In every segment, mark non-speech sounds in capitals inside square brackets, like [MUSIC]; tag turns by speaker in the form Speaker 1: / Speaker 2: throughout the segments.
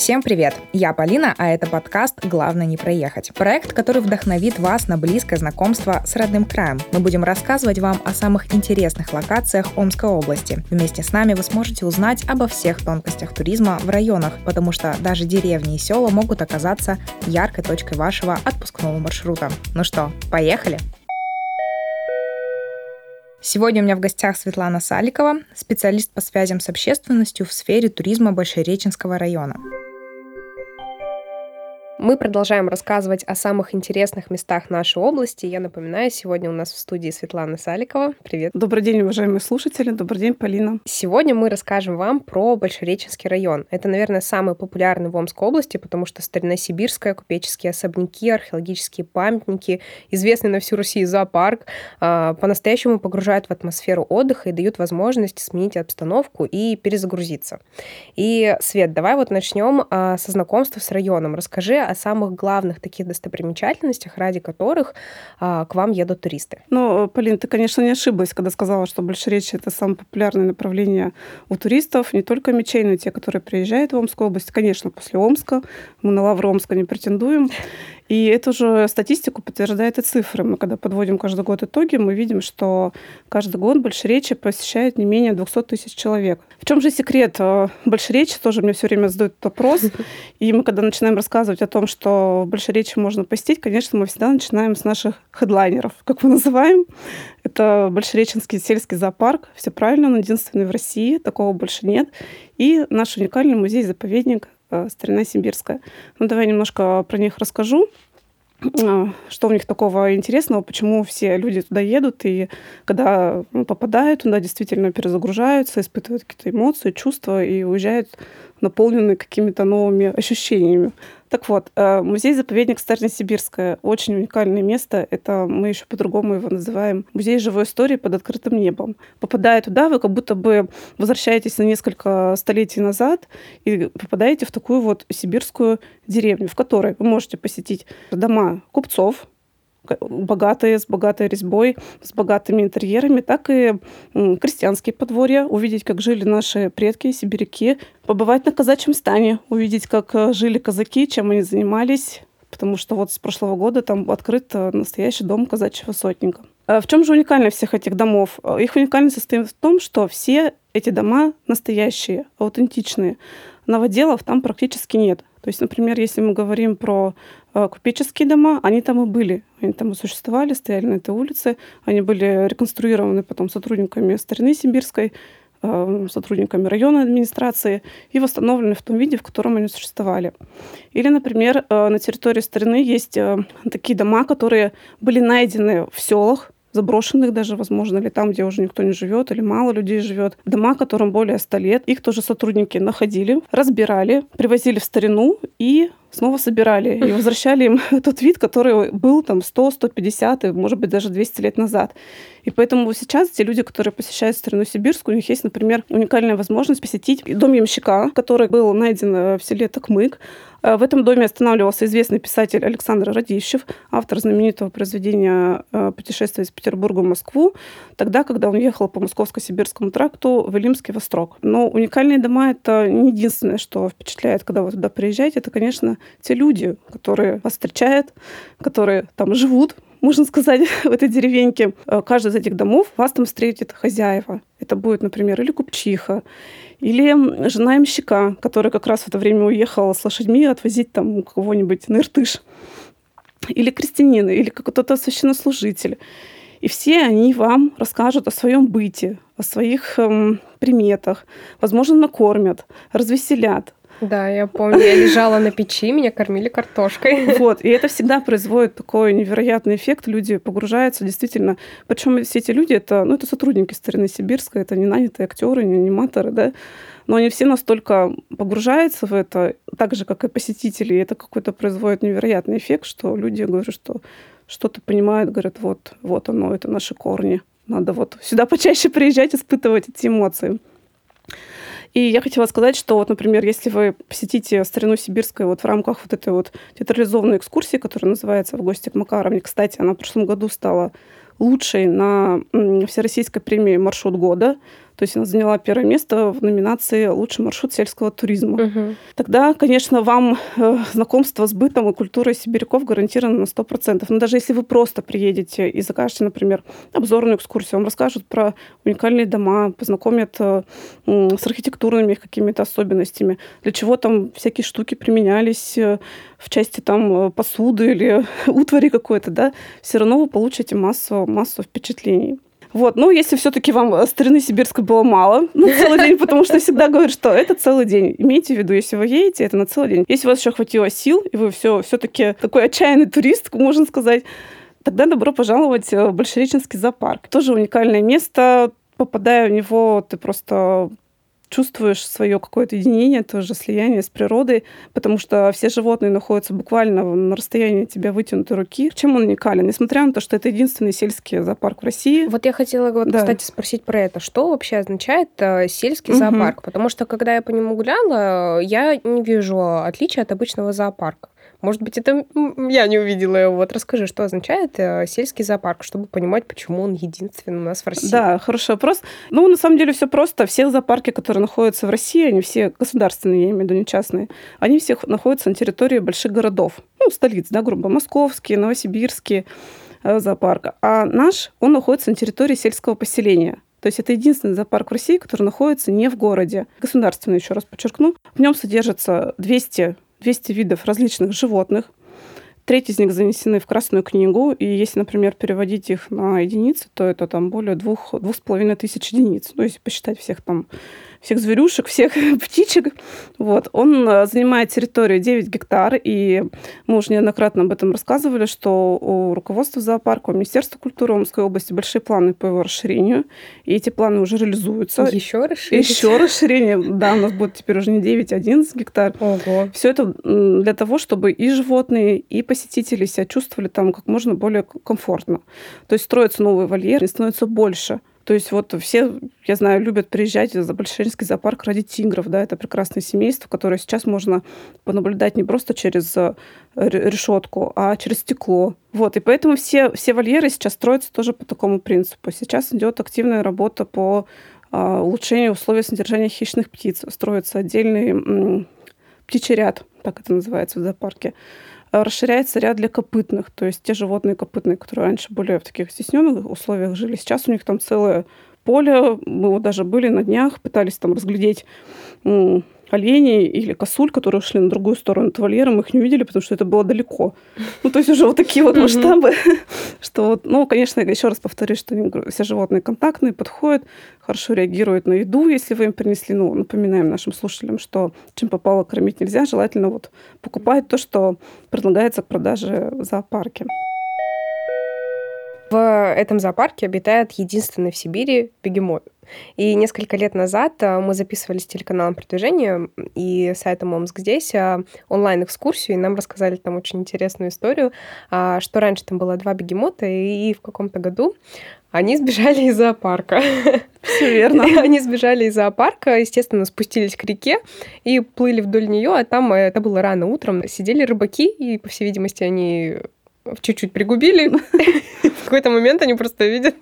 Speaker 1: Всем привет! Я Полина, а это подкаст «Главное не проехать». Проект, который вдохновит вас на близкое знакомство с родным краем. Мы будем рассказывать вам о самых интересных локациях Омской области. Вместе с нами вы сможете узнать обо всех тонкостях туризма в районах, потому что даже деревни и села могут оказаться яркой точкой вашего отпускного маршрута. Ну что, поехали? Сегодня у меня в гостях Светлана Саликова, специалист по связям с общественностью в сфере туризма Большереченского района. Мы продолжаем рассказывать о самых интересных местах нашей области. Я напоминаю, сегодня у нас в студии Светлана Саликова. Привет.
Speaker 2: Добрый день, уважаемые слушатели. Добрый день, Полина.
Speaker 1: Сегодня мы расскажем вам про Большереченский район. Это, наверное, самый популярный в Омской области, потому что стариносибирская, купеческие особняки, археологические памятники, известный на всю Россию зоопарк, а, по-настоящему погружают в атмосферу отдыха и дают возможность сменить обстановку и перезагрузиться. И, Свет, давай вот начнем а, со знакомства с районом. Расскажи о самых главных таких достопримечательностях, ради которых а, к вам едут туристы.
Speaker 2: Ну, Полин, ты, конечно, не ошиблась, когда сказала, что Большеречье — это самое популярное направление у туристов, не только мечей, но и те, которые приезжают в Омскую область. Конечно, после Омска мы на Лавру Омска не претендуем. И эту же статистику подтверждает и цифры. Мы когда подводим каждый год итоги, мы видим, что каждый год Большеречье посещает не менее 200 тысяч человек. В чем же секрет э, Большеречья? Тоже мне все время задают этот вопрос. И мы, когда начинаем рассказывать о том, что в Большеречье можно посетить, конечно, мы всегда начинаем с наших хедлайнеров, как мы называем. Это Большереченский сельский зоопарк. Все правильно, он единственный в России, такого больше нет. И наш уникальный музей-заповедник старина сибирская. Ну, давай немножко про них расскажу э, что у них такого интересного, почему все люди туда едут, и когда ну, попадают туда, действительно перезагружаются, испытывают какие-то эмоции, чувства и уезжают наполненные какими-то новыми ощущениями. Так вот, э, музей-заповедник Старосибирская очень уникальное место. Это мы еще по-другому его называем музей живой истории под открытым небом. Попадая туда, вы как будто бы возвращаетесь на несколько столетий назад и попадаете в такую вот сибирскую деревню, в которой вы можете посетить дома купцов, богатые, с богатой резьбой, с богатыми интерьерами, так и крестьянские подворья, увидеть, как жили наши предки, сибиряки, побывать на казачьем стане, увидеть, как э, жили казаки, чем они занимались, потому что вот с прошлого года там открыт э, настоящий дом казачьего сотника. Э, в чем же уникальность всех этих домов? Их уникальность состоит в том, что все эти дома настоящие, аутентичные. Новоделов там практически нет. То есть, например, если мы говорим про э, купеческие дома, они там и были. Они там и существовали, стояли на этой улице. Они были реконструированы потом сотрудниками старины сибирской, э, сотрудниками районной администрации и восстановлены в том виде, в котором они существовали. Или, например, э, на территории старины есть такие дома, которые были найдены в селах, заброшенных даже, возможно, или там, где уже никто не живет, или мало людей живет. Дома, которым более 100 лет. Их тоже сотрудники находили, разбирали, привозили в старину и снова собирали и возвращали им [LAUGHS] тот вид, который был там 100, 150 и, может быть, даже 200 лет назад. И поэтому сейчас те люди, которые посещают страну Сибирскую, у них есть, например, уникальная возможность посетить дом ямщика, который был найден э, в селе Токмык. Э, в этом доме останавливался известный писатель Александр Радищев, автор знаменитого произведения э, «Путешествие из Петербурга в Москву», тогда, когда он ехал по Московско-Сибирскому тракту в Илимский Вострок. Но уникальные дома — это не единственное, что впечатляет, когда вы туда приезжаете. Это, конечно, те люди, которые вас встречают, которые там живут, можно сказать, [LAUGHS] в этой деревеньке. Э, каждый из этих домов вас там встретит хозяева. Это будет, например, или купчиха, или жена имщика, которая как раз в это время уехала с лошадьми отвозить там кого-нибудь на Иртыш. Или крестьянин, или кто-то священнослужитель. И все они вам расскажут о своем быте, о своих эм, приметах, возможно, накормят, развеселят,
Speaker 1: да, я помню, я лежала на печи, меня кормили картошкой. [LAUGHS]
Speaker 2: Вот, и это всегда производит такой невероятный эффект. Люди погружаются действительно. Причем все эти люди, это, ну, это сотрудники старины Сибирской, это не нанятые актеры, не аниматоры, да, но они все настолько погружаются в это, так же, как и посетители, и это какой-то производит невероятный эффект, что люди, говорю, что что-то понимают, говорят, вот, вот оно, это наши корни. Надо вот сюда почаще приезжать, испытывать эти эмоции. И я хотела сказать, что вот, например, если вы посетите старину Сибирской вот в рамках вот этой вот театрализованной экскурсии, которая называется «В гости к Макаровне», кстати, она в прошлом году стала лучшей на Всероссийской премии «Маршрут года». То есть она заняла первое место в номинации «Лучший маршрут сельского туризма». Угу. Тогда, конечно, вам э, знакомство с бытом и культурой сибиряков гарантировано на 100%. Но даже если вы просто приедете и закажете, например, обзорную экскурсию, вам расскажут про уникальные дома, познакомят э, с архитектурными какими-то особенностями, для чего там всякие штуки применялись э, в части там посуды или [LAUGHS] утвари какой-то, да, все равно вы получите массу, массу впечатлений. Вот, ну, если все-таки вам э, старины сибирской было мало [LAUGHS] на целый день, потому что всегда говорят, что это целый день. Имейте в виду, если вы едете, это на целый день. Если у вас еще хватило сил, и вы все все-таки такой отчаянный турист, можно сказать, тогда добро пожаловать в Большереченский зоопарк. Тоже уникальное место. Попадая в него, ты просто чувствуешь свое какое-то единение, тоже слияние с природой, потому что все животные находятся буквально на расстоянии тебя вытянутой руки. Чем он уникален? Несмотря на то, что это единственный сельский зоопарк в России.
Speaker 1: Вот я хотела, вот, да. кстати, спросить про это. Что вообще означает э, сельский угу. зоопарк? Потому что, когда я по нему гуляла, я не вижу отличия от обычного зоопарка. Может быть, это я не увидела его. Вот расскажи, что означает э, сельский зоопарк, чтобы понимать, почему он единственный у нас в России.
Speaker 2: Да, хороший вопрос. Ну, на самом деле, все просто. Все зоопарки, которые находятся в России, они все государственные, я имею в виду не частные, они все находятся на территории больших городов. Ну, столиц, да, грубо, московские, новосибирские э, зоопарк. А наш, он находится на территории сельского поселения. То есть это единственный зоопарк в России, который находится не в городе. Государственный, еще раз подчеркну. В нем содержится 200 200 видов различных животных. Треть из них занесены в Красную книгу, и если, например, переводить их на единицы, то это там более двух, двух с половиной тысяч единиц. Ну, если посчитать всех там всех зверюшек, всех [LAUGHS] птичек. Вот. Он э, занимает территорию 9 гектар, и мы уже неоднократно об этом рассказывали, что у руководства зоопарка, у Министерства культуры Омской области большие планы по его расширению, и эти планы уже реализуются.
Speaker 1: Еще расширение?
Speaker 2: Еще расширение, да, у нас будет теперь уже не 9, а 11 гектар.
Speaker 1: Ого.
Speaker 2: Все это для того, чтобы и животные, и посетители себя чувствовали там как можно более комфортно. То есть строятся новые вольеры, становится больше. То есть вот все, я знаю, любят приезжать за Большеринский зоопарк ради тигров, да, это прекрасное семейство, которое сейчас можно понаблюдать не просто через э, решетку, а через стекло. Вот, и поэтому все, все вольеры сейчас строятся тоже по такому принципу. Сейчас идет активная работа по а, улучшению условий содержания хищных птиц. Строится отдельный птичий ряд, так это называется в зоопарке расширяется ряд для копытных, то есть те животные копытные, которые раньше были в таких стесненных условиях жили, сейчас у них там целое поле, мы вот даже были на днях, пытались там разглядеть оленей или косуль, которые ушли на другую сторону вольера, мы их не увидели, потому что это было далеко. Ну, то есть уже вот такие вот масштабы, [LAUGHS] что вот, ну, конечно, еще раз повторюсь, что все животные контактные, подходят, хорошо реагируют на еду, если вы им принесли. Ну, напоминаем нашим слушателям, что чем попало кормить нельзя, желательно вот покупать то, что предлагается к продаже в зоопарке.
Speaker 1: В этом зоопарке обитает единственный в Сибири бегемот. И несколько лет назад э, мы записывали с телеканалом продвижения и сайтом Омск здесь э, онлайн-экскурсию, и нам рассказали там очень интересную историю, а, что раньше там было два бегемота, и в каком-то году они сбежали из зоопарка.
Speaker 2: Все верно. [LAUGHS]
Speaker 1: Они сбежали из зоопарка, естественно, спустились к реке и плыли вдоль нее, а там э, это было рано утром. Сидели рыбаки, и, по всей видимости, они чуть-чуть пригубили. [LAUGHS] В какой-то момент они просто видят,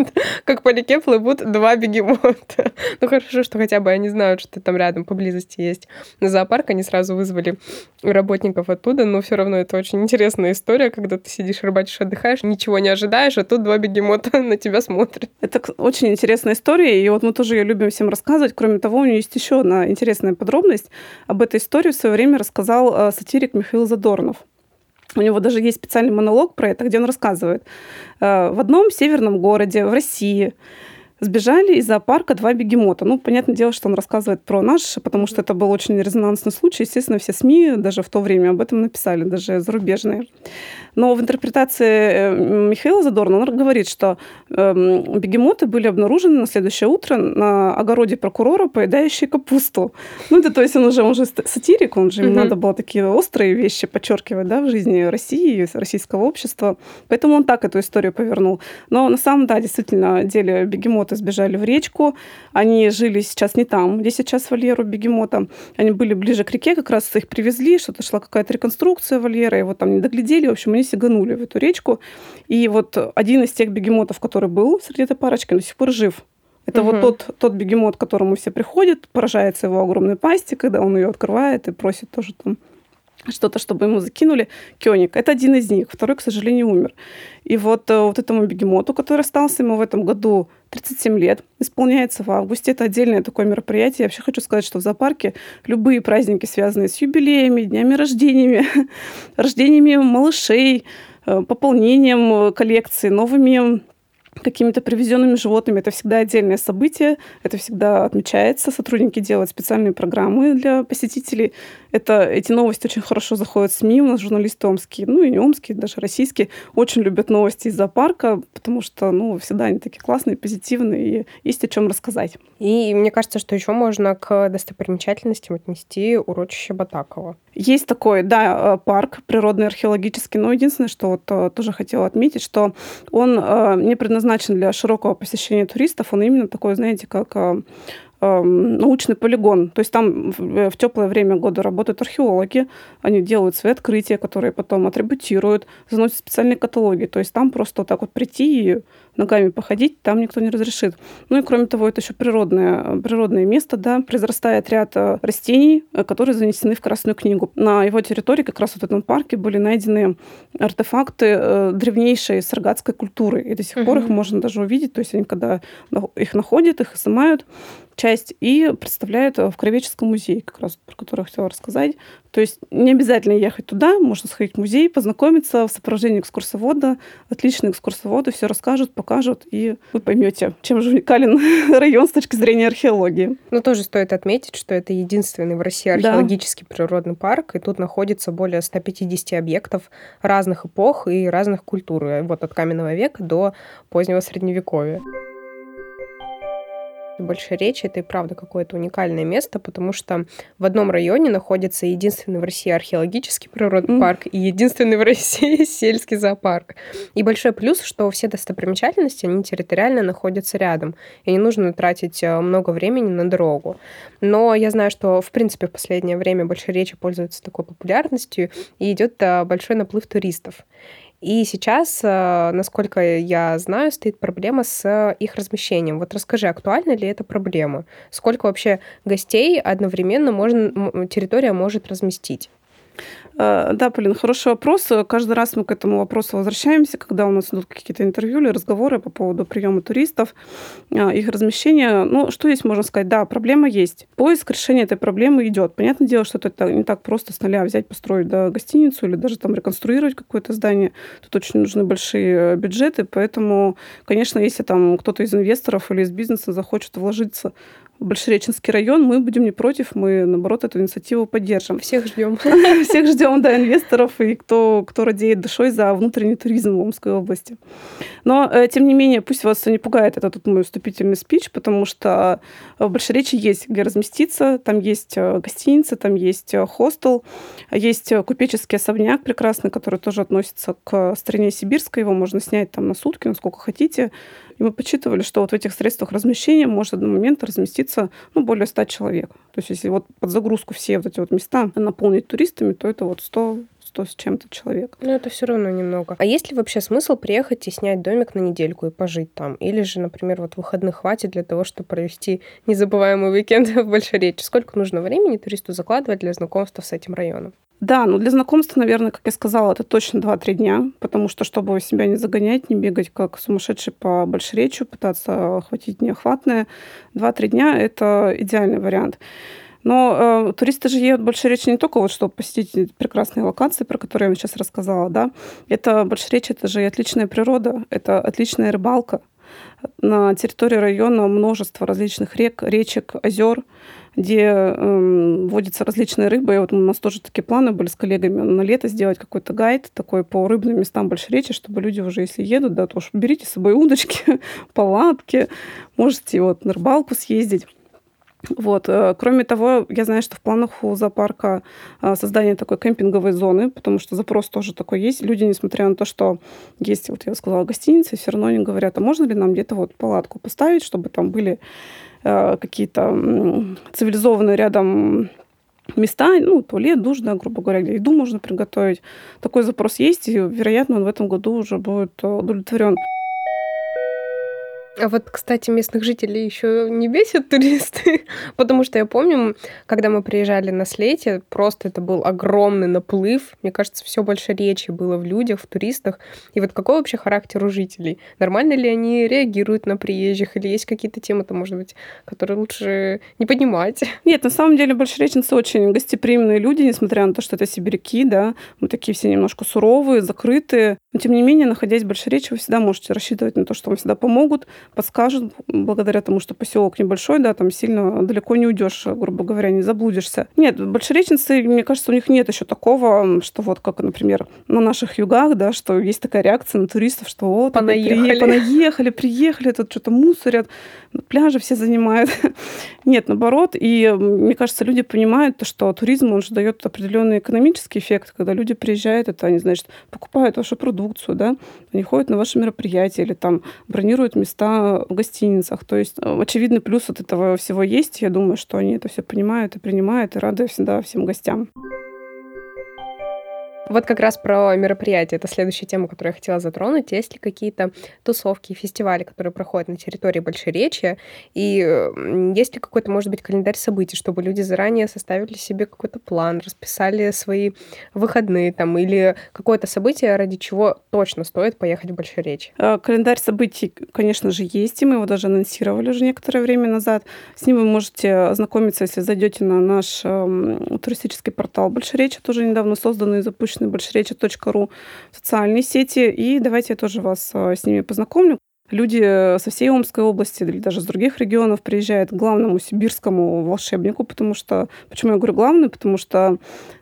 Speaker 1: как по реке плывут два бегемота. Ну хорошо, что хотя бы они знают, что там рядом поблизости есть на зоопарк. Они сразу вызвали работников оттуда, но все равно это очень интересная история, когда ты сидишь, рыбачишь, отдыхаешь, ничего не ожидаешь, а тут два бегемота [LAUGHS] на тебя смотрят.
Speaker 2: Это очень интересная история, и вот мы тоже ее любим всем рассказывать. Кроме того, у нее есть еще одна интересная подробность. Об этой истории в свое время рассказал э, сатирик Михаил Задорнов. У него даже есть специальный монолог про это, где он рассказывает. Э, в одном северном городе в России сбежали из зоопарка два бегемота. Ну, понятное дело, что он рассказывает про наш, потому что это был очень резонансный случай. Естественно, все СМИ даже в то время об этом написали, даже зарубежные. Но в интерпретации э, Михаила Задорна он говорит, что э, бегемоты были обнаружены на следующее утро на огороде прокурора, поедающие капусту. Ну, это то есть он уже, он уже сатирик, он же, ему надо было такие острые вещи подчеркивать да, в жизни России, российского общества. Поэтому он так эту историю повернул. Но на самом да, действительно, деле бегемоты сбежали в речку. Они жили сейчас не там, где сейчас вольер у бегемота. Они были ближе к реке, как раз их привезли, что-то шла какая-то реконструкция вольера, его там не доглядели. В общем, они сиганули в эту речку. И вот один из тех бегемотов, который был среди этой парочки, до сих пор жив. Это угу. вот тот, тот бегемот, к которому все приходят, поражается его огромной пасти, когда он ее открывает и просит тоже там что-то, чтобы ему закинули. Кёник. Это один из них. Второй, к сожалению, умер. И вот, э, вот этому бегемоту, который остался ему в этом году 37 лет, исполняется в августе. Это отдельное такое мероприятие. Я вообще хочу сказать, что в зоопарке любые праздники, связанные с юбилеями, днями рождениями, [LAUGHS] рождениями малышей, э, пополнением коллекции, новыми какими-то привезенными животными. Это всегда отдельное событие, это всегда отмечается. Сотрудники делают специальные программы для посетителей. Это, эти новости очень хорошо заходят в СМИ. У нас журналисты омские, ну и не омские, даже российские, очень любят новости из зоопарка, потому что ну, всегда они такие классные, позитивные, и есть о чем рассказать.
Speaker 1: И мне кажется, что еще можно к достопримечательностям отнести урочище Батакова.
Speaker 2: Есть такой, да, э, парк природный археологический, но единственное, что вот э, тоже хотела отметить, что он э, не предназначен для широкого посещения туристов, он именно такой, знаете, как научный полигон. То есть там в теплое время года работают археологи, они делают свои открытия, которые потом атрибутируют, заносят специальные каталоги. То есть там просто вот так вот прийти и ногами походить, там никто не разрешит. Ну и кроме того, это еще природное, природное место, да, произрастает ряд э, растений, э, которые занесены в Красную книгу. На его территории, как раз вот в этом парке, были найдены артефакты э, древнейшей саргатской культуры, и до сих угу. пор их можно даже увидеть, то есть они когда их находят, их изымают, часть и представляют в Кровеческом музее, как раз про который я хотела рассказать. То есть не обязательно ехать туда, можно сходить в музей, познакомиться в сопровождении экскурсовода. Отличные экскурсоводы все расскажут, покажут, и вы поймете, чем же уникален [LAUGHS] район с точки зрения археологии.
Speaker 1: Ну, тоже стоит отметить, что это единственный в России археологический да. природный парк, и тут находится более 150 объектов разных эпох и разных культур, вот от каменного века до позднего средневековья. Большая речь это и правда какое-то уникальное место, потому что в одном районе находится единственный в России археологический природный парк и единственный в [LAUGHS] России сельский зоопарк. И большой плюс, что все достопримечательности, они территориально находятся рядом, и не нужно тратить э, много времени на дорогу. Но я знаю, что, в принципе, в последнее время Большая речь пользуется такой популярностью, и идет э, большой наплыв туристов. И сейчас, э, насколько я знаю, стоит проблема с их размещением. Вот расскажи, актуальна ли эта проблема? Сколько вообще гостей одновременно можно, территория может разместить?
Speaker 2: Э, да, Полин, хороший вопрос. Каждый раз мы к этому вопросу возвращаемся, когда у нас идут какие-то интервью или разговоры по поводу приема туристов, э, их размещения. Ну, что здесь можно сказать? Да, проблема есть. Поиск решения этой проблемы идет. Понятное дело, что это не так просто с нуля взять, построить да, гостиницу или даже там реконструировать какое-то здание. Тут очень нужны большие э, бюджеты, поэтому, конечно, если там кто-то из инвесторов или из бизнеса захочет вложиться Большереченский район, мы будем не против, мы, наоборот, эту инициативу поддержим.
Speaker 1: Всех ждем. [LAUGHS]
Speaker 2: Всех ждем, да, инвесторов и кто, кто радеет душой за внутренний туризм в Омской области. Но, э, тем не менее, пусть вас не пугает этот мой вступительный спич, потому что в Большеречи есть где разместиться, там есть э, гостиница, там есть э, хостел, есть купеческий особняк прекрасный, который тоже относится к стране сибирской, его можно снять там на сутки, насколько хотите, и мы подсчитывали, что вот в этих средствах размещения может один момент разместиться ну, более 100 человек. То есть если вот под загрузку все вот эти вот места наполнить туристами, то это вот 100 100 с чем-то человек.
Speaker 1: Ну, это все равно немного. А есть ли вообще смысл приехать и снять домик на недельку и пожить там? Или же, например, вот выходных хватит для того, чтобы провести незабываемый уикенд [LAUGHS] в Большеречи? Сколько нужно времени туристу закладывать для знакомства с этим районом?
Speaker 2: Да, ну для знакомства, наверное, как я сказала, это точно 2-3 дня, потому что, чтобы себя не загонять, не бегать как сумасшедший по большеречью, пытаться охватить неохватное, 2-3 дня – это идеальный вариант. Но э, туристы же едут больше речи не только вот, чтобы посетить прекрасные локации, про которые я вам сейчас рассказала, да. Это больше речи, это же и отличная природа, это отличная рыбалка. На территории района множество различных рек, речек, озер. где э, водится различная рыба. И вот у нас тоже такие планы были с коллегами на лето сделать какой-то гайд такой по рыбным местам больше речи, чтобы люди уже, если едут, да, то уж берите с собой удочки, [LAUGHS] палатки, можете вот на рыбалку съездить. Вот. Э, кроме того, я знаю, что в планах у зоопарка э, создание такой кемпинговой зоны, потому что запрос тоже такой есть. Люди, несмотря на то, что есть, вот я сказала, гостиницы, все равно они говорят, а можно ли нам где-то вот палатку поставить, чтобы там были э, какие-то цивилизованные рядом места, ну, туалет, душ, да, грубо говоря, где еду можно приготовить. Такой запрос есть, и, вероятно, он в этом году уже будет удовлетворен.
Speaker 1: А вот, кстати, местных жителей еще не бесят туристы, [LAUGHS] потому что я помню, когда мы приезжали на слете, просто это был огромный наплыв. Мне кажется, все больше речи было в людях, в туристах. И вот какой вообще характер у жителей? Нормально ли они реагируют на приезжих? Или есть какие-то темы-то, может быть, которые лучше не поднимать? [LAUGHS]
Speaker 2: Нет, на самом деле большереченцы очень гостеприимные люди, несмотря на то, что это сибиряки, да. Мы такие все немножко суровые, закрытые. Но, тем не менее, находясь в Большеречи, вы всегда можете рассчитывать на то, что вам всегда помогут, подскажут, благодаря тому, что поселок небольшой, да, там сильно далеко не уйдешь, грубо говоря, не заблудишься. Нет, большереченцы, мне кажется, у них нет еще такого, что вот как, например, на наших югах, да, что есть такая реакция на туристов, что вот
Speaker 1: понаехали,
Speaker 2: при, понаехали приехали, тут что-то мусорят, пляжи все занимают. [LAUGHS] Нет, наоборот. И мне кажется, люди понимают, то, что туризм, он же дает определенный экономический эффект. Когда люди приезжают, это они, значит, покупают вашу продукцию, да, они ходят на ваши мероприятия или там бронируют места в гостиницах. То есть э, очевидный плюс от этого всего есть. Я думаю, что они это все понимают и принимают, и рады всегда всем гостям.
Speaker 1: Вот как раз про мероприятия. Это следующая тема, которую я хотела затронуть. Есть ли какие-то тусовки, фестивали, которые проходят на территории Большеречья? И есть ли какой-то, может быть, календарь событий, чтобы люди заранее составили себе какой-то план, расписали свои выходные там, или какое-то событие, ради чего точно стоит поехать в Большеречье?
Speaker 2: А, календарь событий, конечно же, есть, и мы его даже анонсировали уже некоторое время назад. С ним вы можете ознакомиться, если зайдете на наш э, туристический портал Большеречья, тоже недавно созданный и запущен точно большеречи.ру социальные сети. И давайте я тоже вас э, с ними познакомлю. Люди со всей Омской области или даже с других регионов приезжают к главному сибирскому волшебнику, потому что... Почему я говорю главный? Потому что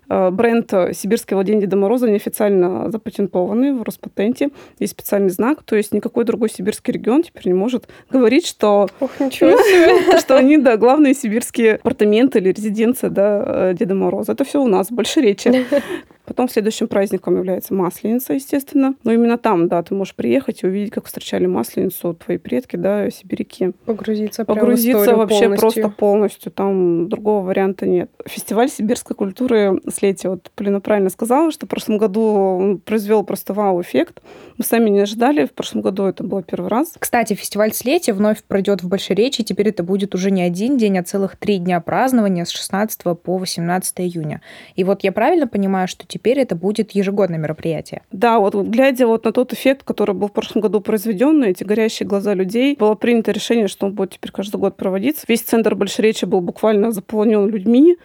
Speaker 2: э, бренд «Сибирское владение Деда Мороза» неофициально запатентованный в Роспатенте. Есть специальный знак, то есть никакой другой сибирский регион теперь не может говорить, что...
Speaker 1: Ох, ничего себе! [LAUGHS]
Speaker 2: Что они, да, главные сибирские апартаменты или резиденция, да, э, Деда Мороза. Это все у нас, больше речи. [LAUGHS] Потом следующим праздником является Масленица, естественно. Но именно там, да, ты можешь приехать и увидеть, как встречали Масленицу твои предки, да, сибиряки.
Speaker 1: Погрузиться
Speaker 2: Погрузиться вообще
Speaker 1: полностью.
Speaker 2: просто полностью. Там другого варианта нет. Фестиваль сибирской культуры с Лети, вот Полина правильно сказала, что в прошлом году он произвел просто вау-эффект. Мы сами не ожидали. В прошлом году это было первый раз.
Speaker 3: Кстати, фестиваль Слети вновь пройдет в Большеречи. Теперь это будет уже не один день, а целых три дня празднования с 16 по 18 июня. И вот я правильно понимаю, что теперь это будет ежегодное мероприятие.
Speaker 2: Да, вот глядя вот на тот эффект, который был в прошлом году произведен, на эти горящие глаза людей, было принято решение, что он будет теперь каждый год проводиться. Весь центр Большеречи был буквально заполнен людьми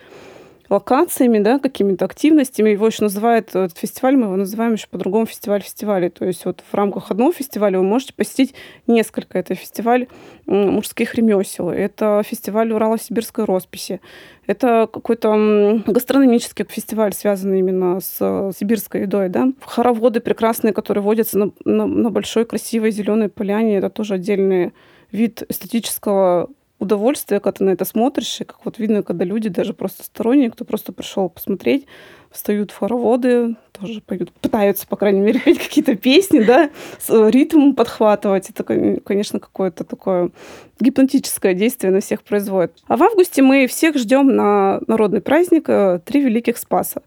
Speaker 2: локациями, да, какими-то активностями. Его еще называют, этот фестиваль, мы его называем еще по-другому фестиваль фестивалей. То есть вот в рамках одного фестиваля вы можете посетить несколько. Это фестиваль мужских ремесел, это фестиваль Урало-Сибирской росписи, это какой-то гастрономический фестиваль, связанный именно с э, сибирской едой, да. Хороводы прекрасные, которые водятся на, на, на большой красивой зеленой поляне, это тоже отдельный вид эстетического удовольствие, когда ты на это смотришь, и как вот видно, когда люди, даже просто сторонние, кто просто пришел посмотреть, встают хороводы, тоже поют, пытаются, по крайней мере, [LAUGHS] петь какие-то песни, да, с э, ритмом подхватывать. Это, конечно, какое-то такое гипнотическое действие на всех производит. А в августе мы всех ждем на народный праздник э, «Три великих Спаса».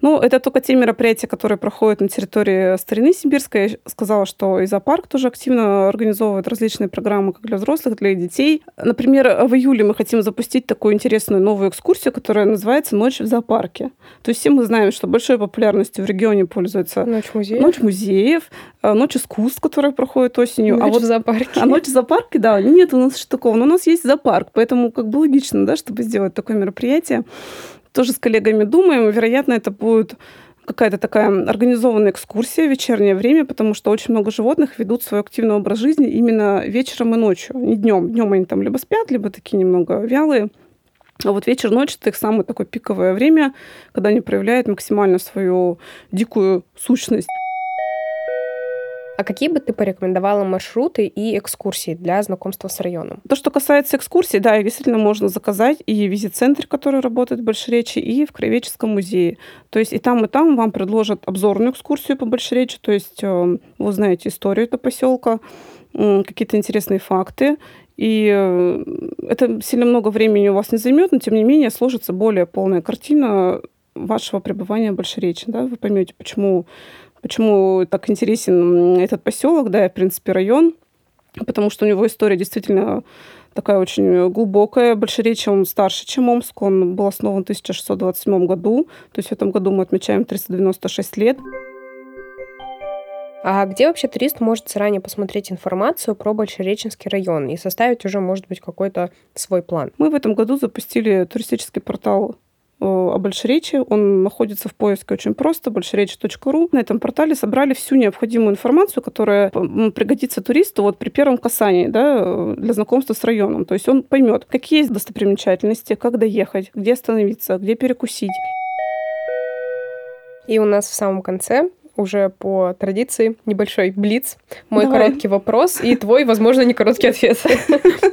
Speaker 2: Ну, это только те мероприятия, которые проходят на территории Старины Сибирской. Я сказала, что и зоопарк тоже активно организовывает различные программы как для взрослых, для детей. Например, в июле мы хотим запустить такую интересную новую экскурсию, которая называется «Ночь в зоопарке». То есть все мы знаем, что большой популярностью в регионе пользуется
Speaker 1: Ночь музеев,
Speaker 2: Ночь, музеев, Ночь искусств, которая проходит осенью.
Speaker 1: Ночь а вот в зоопарке.
Speaker 2: А Ночь в зоопарке, да, нет у нас такого. Но у нас есть зоопарк, поэтому как бы логично, да, чтобы сделать такое мероприятие. Тоже с коллегами думаем. Вероятно, это будет какая-то такая организованная экскурсия в вечернее время, потому что очень много животных ведут свой активный образ жизни именно вечером и ночью, не днем. Днем они там либо спят, либо такие немного вялые. А вот вечер-ночь – это их самое такое пиковое время, когда они проявляют максимально свою дикую сущность.
Speaker 1: А какие бы ты порекомендовала маршруты и экскурсии для знакомства с районом?
Speaker 2: То, что касается экскурсий, да, их действительно можно заказать и в визит-центре, который работает в Большеречи, и в Краеведческом музее. То есть и там, и там вам предложат обзорную экскурсию по Большеречи, то есть э, вы узнаете историю этого поселка, какие-то интересные факты, и э, это сильно много времени у вас не займет, но тем не менее сложится более полная картина вашего пребывания в Большеречи. Да? Вы поймете, почему Почему так интересен этот поселок, да, и, в принципе, район? Потому что у него история действительно такая очень глубокая. Большеречие он старше, чем Омск. Он был основан в 1627 году. То есть в этом году мы отмечаем 396 лет.
Speaker 1: А где вообще турист может заранее посмотреть информацию про Большереченский район и составить уже, может быть, какой-то свой план?
Speaker 2: Мы в этом году запустили туристический портал о Большеречи. Он находится в поиске очень просто, большеречи.ру. На этом портале собрали всю необходимую информацию, которая пригодится туристу вот при первом касании да, для знакомства с районом. То есть он поймет, какие есть достопримечательности, как доехать, где остановиться, где перекусить.
Speaker 1: И у нас в самом конце уже по традиции небольшой блиц. Мой
Speaker 2: Давай.
Speaker 1: короткий вопрос и твой, возможно, не короткий ответ. [LAUGHS]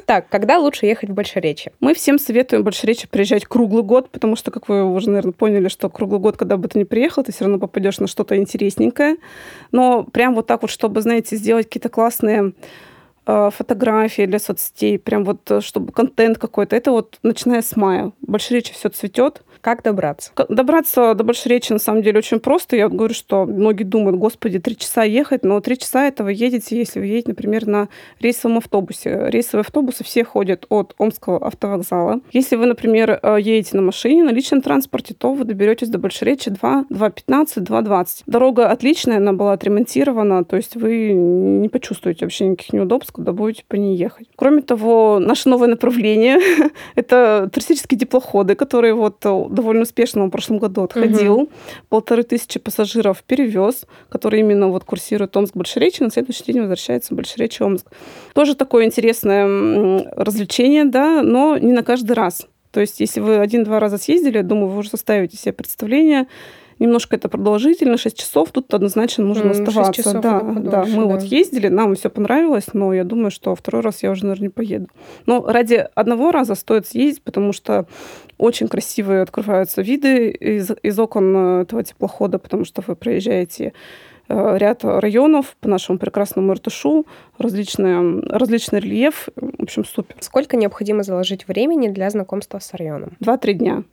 Speaker 1: Так, когда лучше ехать в Большеречье?
Speaker 2: Мы всем советуем в Большеречье приезжать круглый год, потому что, как вы уже, наверное, поняли, что круглый год, когда бы ты ни приехал, ты все равно попадешь на что-то интересненькое. Но прям вот так вот, чтобы, знаете, сделать какие-то классные фотографии для соцсетей, прям вот, э, чтобы контент какой-то. Это вот начиная с мая. В Большеречье все цветет.
Speaker 1: Как добраться?
Speaker 2: Добраться до Большеречи на самом деле очень просто. Я говорю, что многие думают, господи, три часа ехать, но три часа это вы едете, если вы едете, например, на рейсовом автобусе. Рейсовые автобусы все ходят от Омского автовокзала. Если вы, например, э, едете на машине, на личном транспорте, то вы доберетесь до Большеречи 2, 2.15, 2.20. Дорога отличная, она была отремонтирована, то есть вы не почувствуете вообще никаких неудобств, когда будете по ней ехать. Кроме того, наше новое направление [LAUGHS] — это туристические теплоходы, которые вот довольно успешно в прошлом году отходил. Угу. Полторы тысячи пассажиров перевез, который именно вот курсирует Омск-Большеречи, на следующий день возвращается Большеречи-Омск. Тоже такое интересное развлечение, да, но не на каждый раз. То есть, если вы один-два раза съездили, я думаю, вы уже составите себе представление, немножко это продолжительно, 6 часов, тут однозначно нужно mm, оставаться.
Speaker 1: Часов
Speaker 2: да,
Speaker 1: подольше,
Speaker 2: да, мы
Speaker 1: да.
Speaker 2: вот ездили, нам все понравилось, но я думаю, что второй раз я уже, наверное, не поеду. Но ради одного раза стоит съездить, потому что очень красивые открываются виды из, из окон этого теплохода, потому что вы проезжаете э, ряд районов по нашему прекрасному Иртышу, различный, различный рельеф. В общем, супер.
Speaker 1: Сколько необходимо заложить времени для знакомства с районом?
Speaker 2: Два-три дня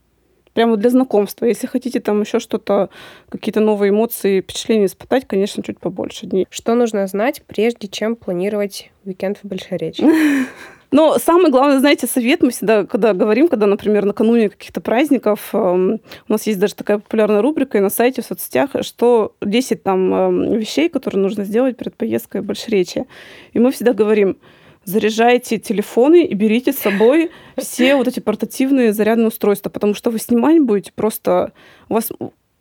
Speaker 2: прямо для знакомства. Если хотите там еще что-то, какие-то новые эмоции, впечатления испытать, конечно, чуть побольше дней.
Speaker 1: Что нужно знать, прежде чем планировать уикенд в Большеречье? [LAUGHS]
Speaker 2: Но самый главный, знаете, совет мы всегда, когда говорим, когда, например, накануне каких-то праздников, эм, у нас есть даже такая популярная рубрика и на сайте, в соцсетях, что 10 там эм, вещей, которые нужно сделать перед поездкой в Большеречье. И мы всегда говорим, заряжайте телефоны и берите с собой все вот эти портативные зарядные устройства, потому что вы снимать будете просто... У вас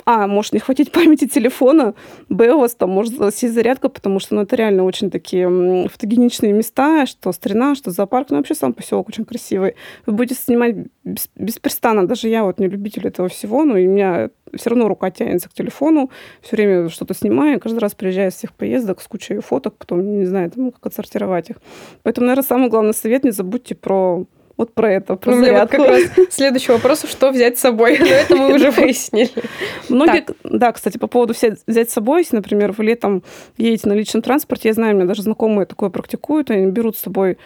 Speaker 2: а, может не хватить памяти телефона, б, у вас там может сесть зарядка, потому что ну, это реально очень такие фотогеничные места, что старина, что зоопарк, ну вообще сам поселок очень красивый. Вы будете снимать без, беспрестанно, даже я вот не любитель этого всего, но и у меня все равно рука тянется к телефону, все время что-то снимаю, каждый раз приезжаю с всех поездок с кучей фоток, потом не знаю, как отсортировать их. Поэтому, наверное, самый главный совет, не забудьте про вот про это, про
Speaker 1: У меня вот
Speaker 2: зарядку.
Speaker 1: как раз следующий вопрос, что взять с собой, [LAUGHS] но это мы уже [LAUGHS] выяснили.
Speaker 2: Многие, да, кстати, по поводу взять, с собой, если, например, вы летом едете на личном транспорте, я знаю, у меня даже знакомые такое практикуют, они берут с собой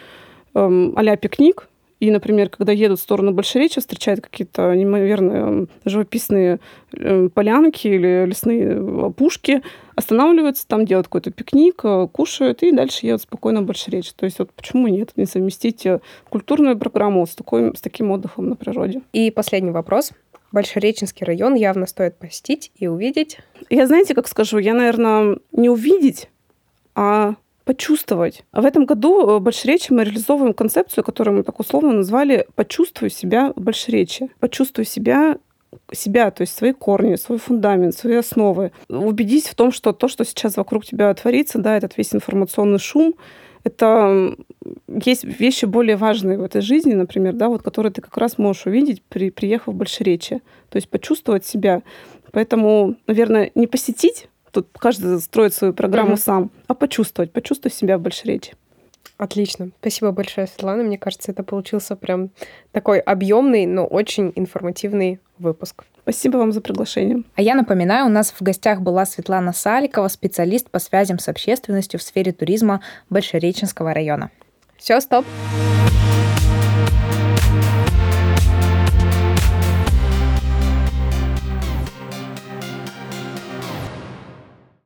Speaker 2: а пикник, и, например, когда едут в сторону Большеречья, встречают какие-то неимоверные живописные э, полянки или лесные опушки, останавливаются там, делают какой-то пикник, э, кушают и дальше едут спокойно в Большеречье. То есть вот почему нет не совместить э, культурную программу с, такой, с таким отдыхом на природе.
Speaker 1: И последний вопрос. Большереченский район явно стоит посетить и увидеть.
Speaker 2: Я знаете, как скажу, я, наверное, не увидеть, а почувствовать. А в этом году в Большеречи мы реализовываем концепцию, которую мы так условно назвали «Почувствуй себя в Большеречи». Почувствуй себя себя, то есть свои корни, свой фундамент, свои основы. Убедись в том, что то, что сейчас вокруг тебя творится, да, этот весь информационный шум, это есть вещи более важные в этой жизни, например, да, вот, которые ты как раз можешь увидеть, при, приехав в Большеречие. То есть почувствовать себя. Поэтому, наверное, не посетить, тут каждый строит свою программу mm-hmm. сам, а почувствовать, почувствовать себя в Большеречии.
Speaker 1: Отлично. Спасибо большое, Светлана. Мне кажется, это получился прям такой объемный, но очень информативный выпуск.
Speaker 2: Спасибо вам за приглашение.
Speaker 3: А я напоминаю, у нас в гостях была Светлана Саликова, специалист по связям с общественностью в сфере туризма Большереченского района.
Speaker 1: Все, стоп. Стоп.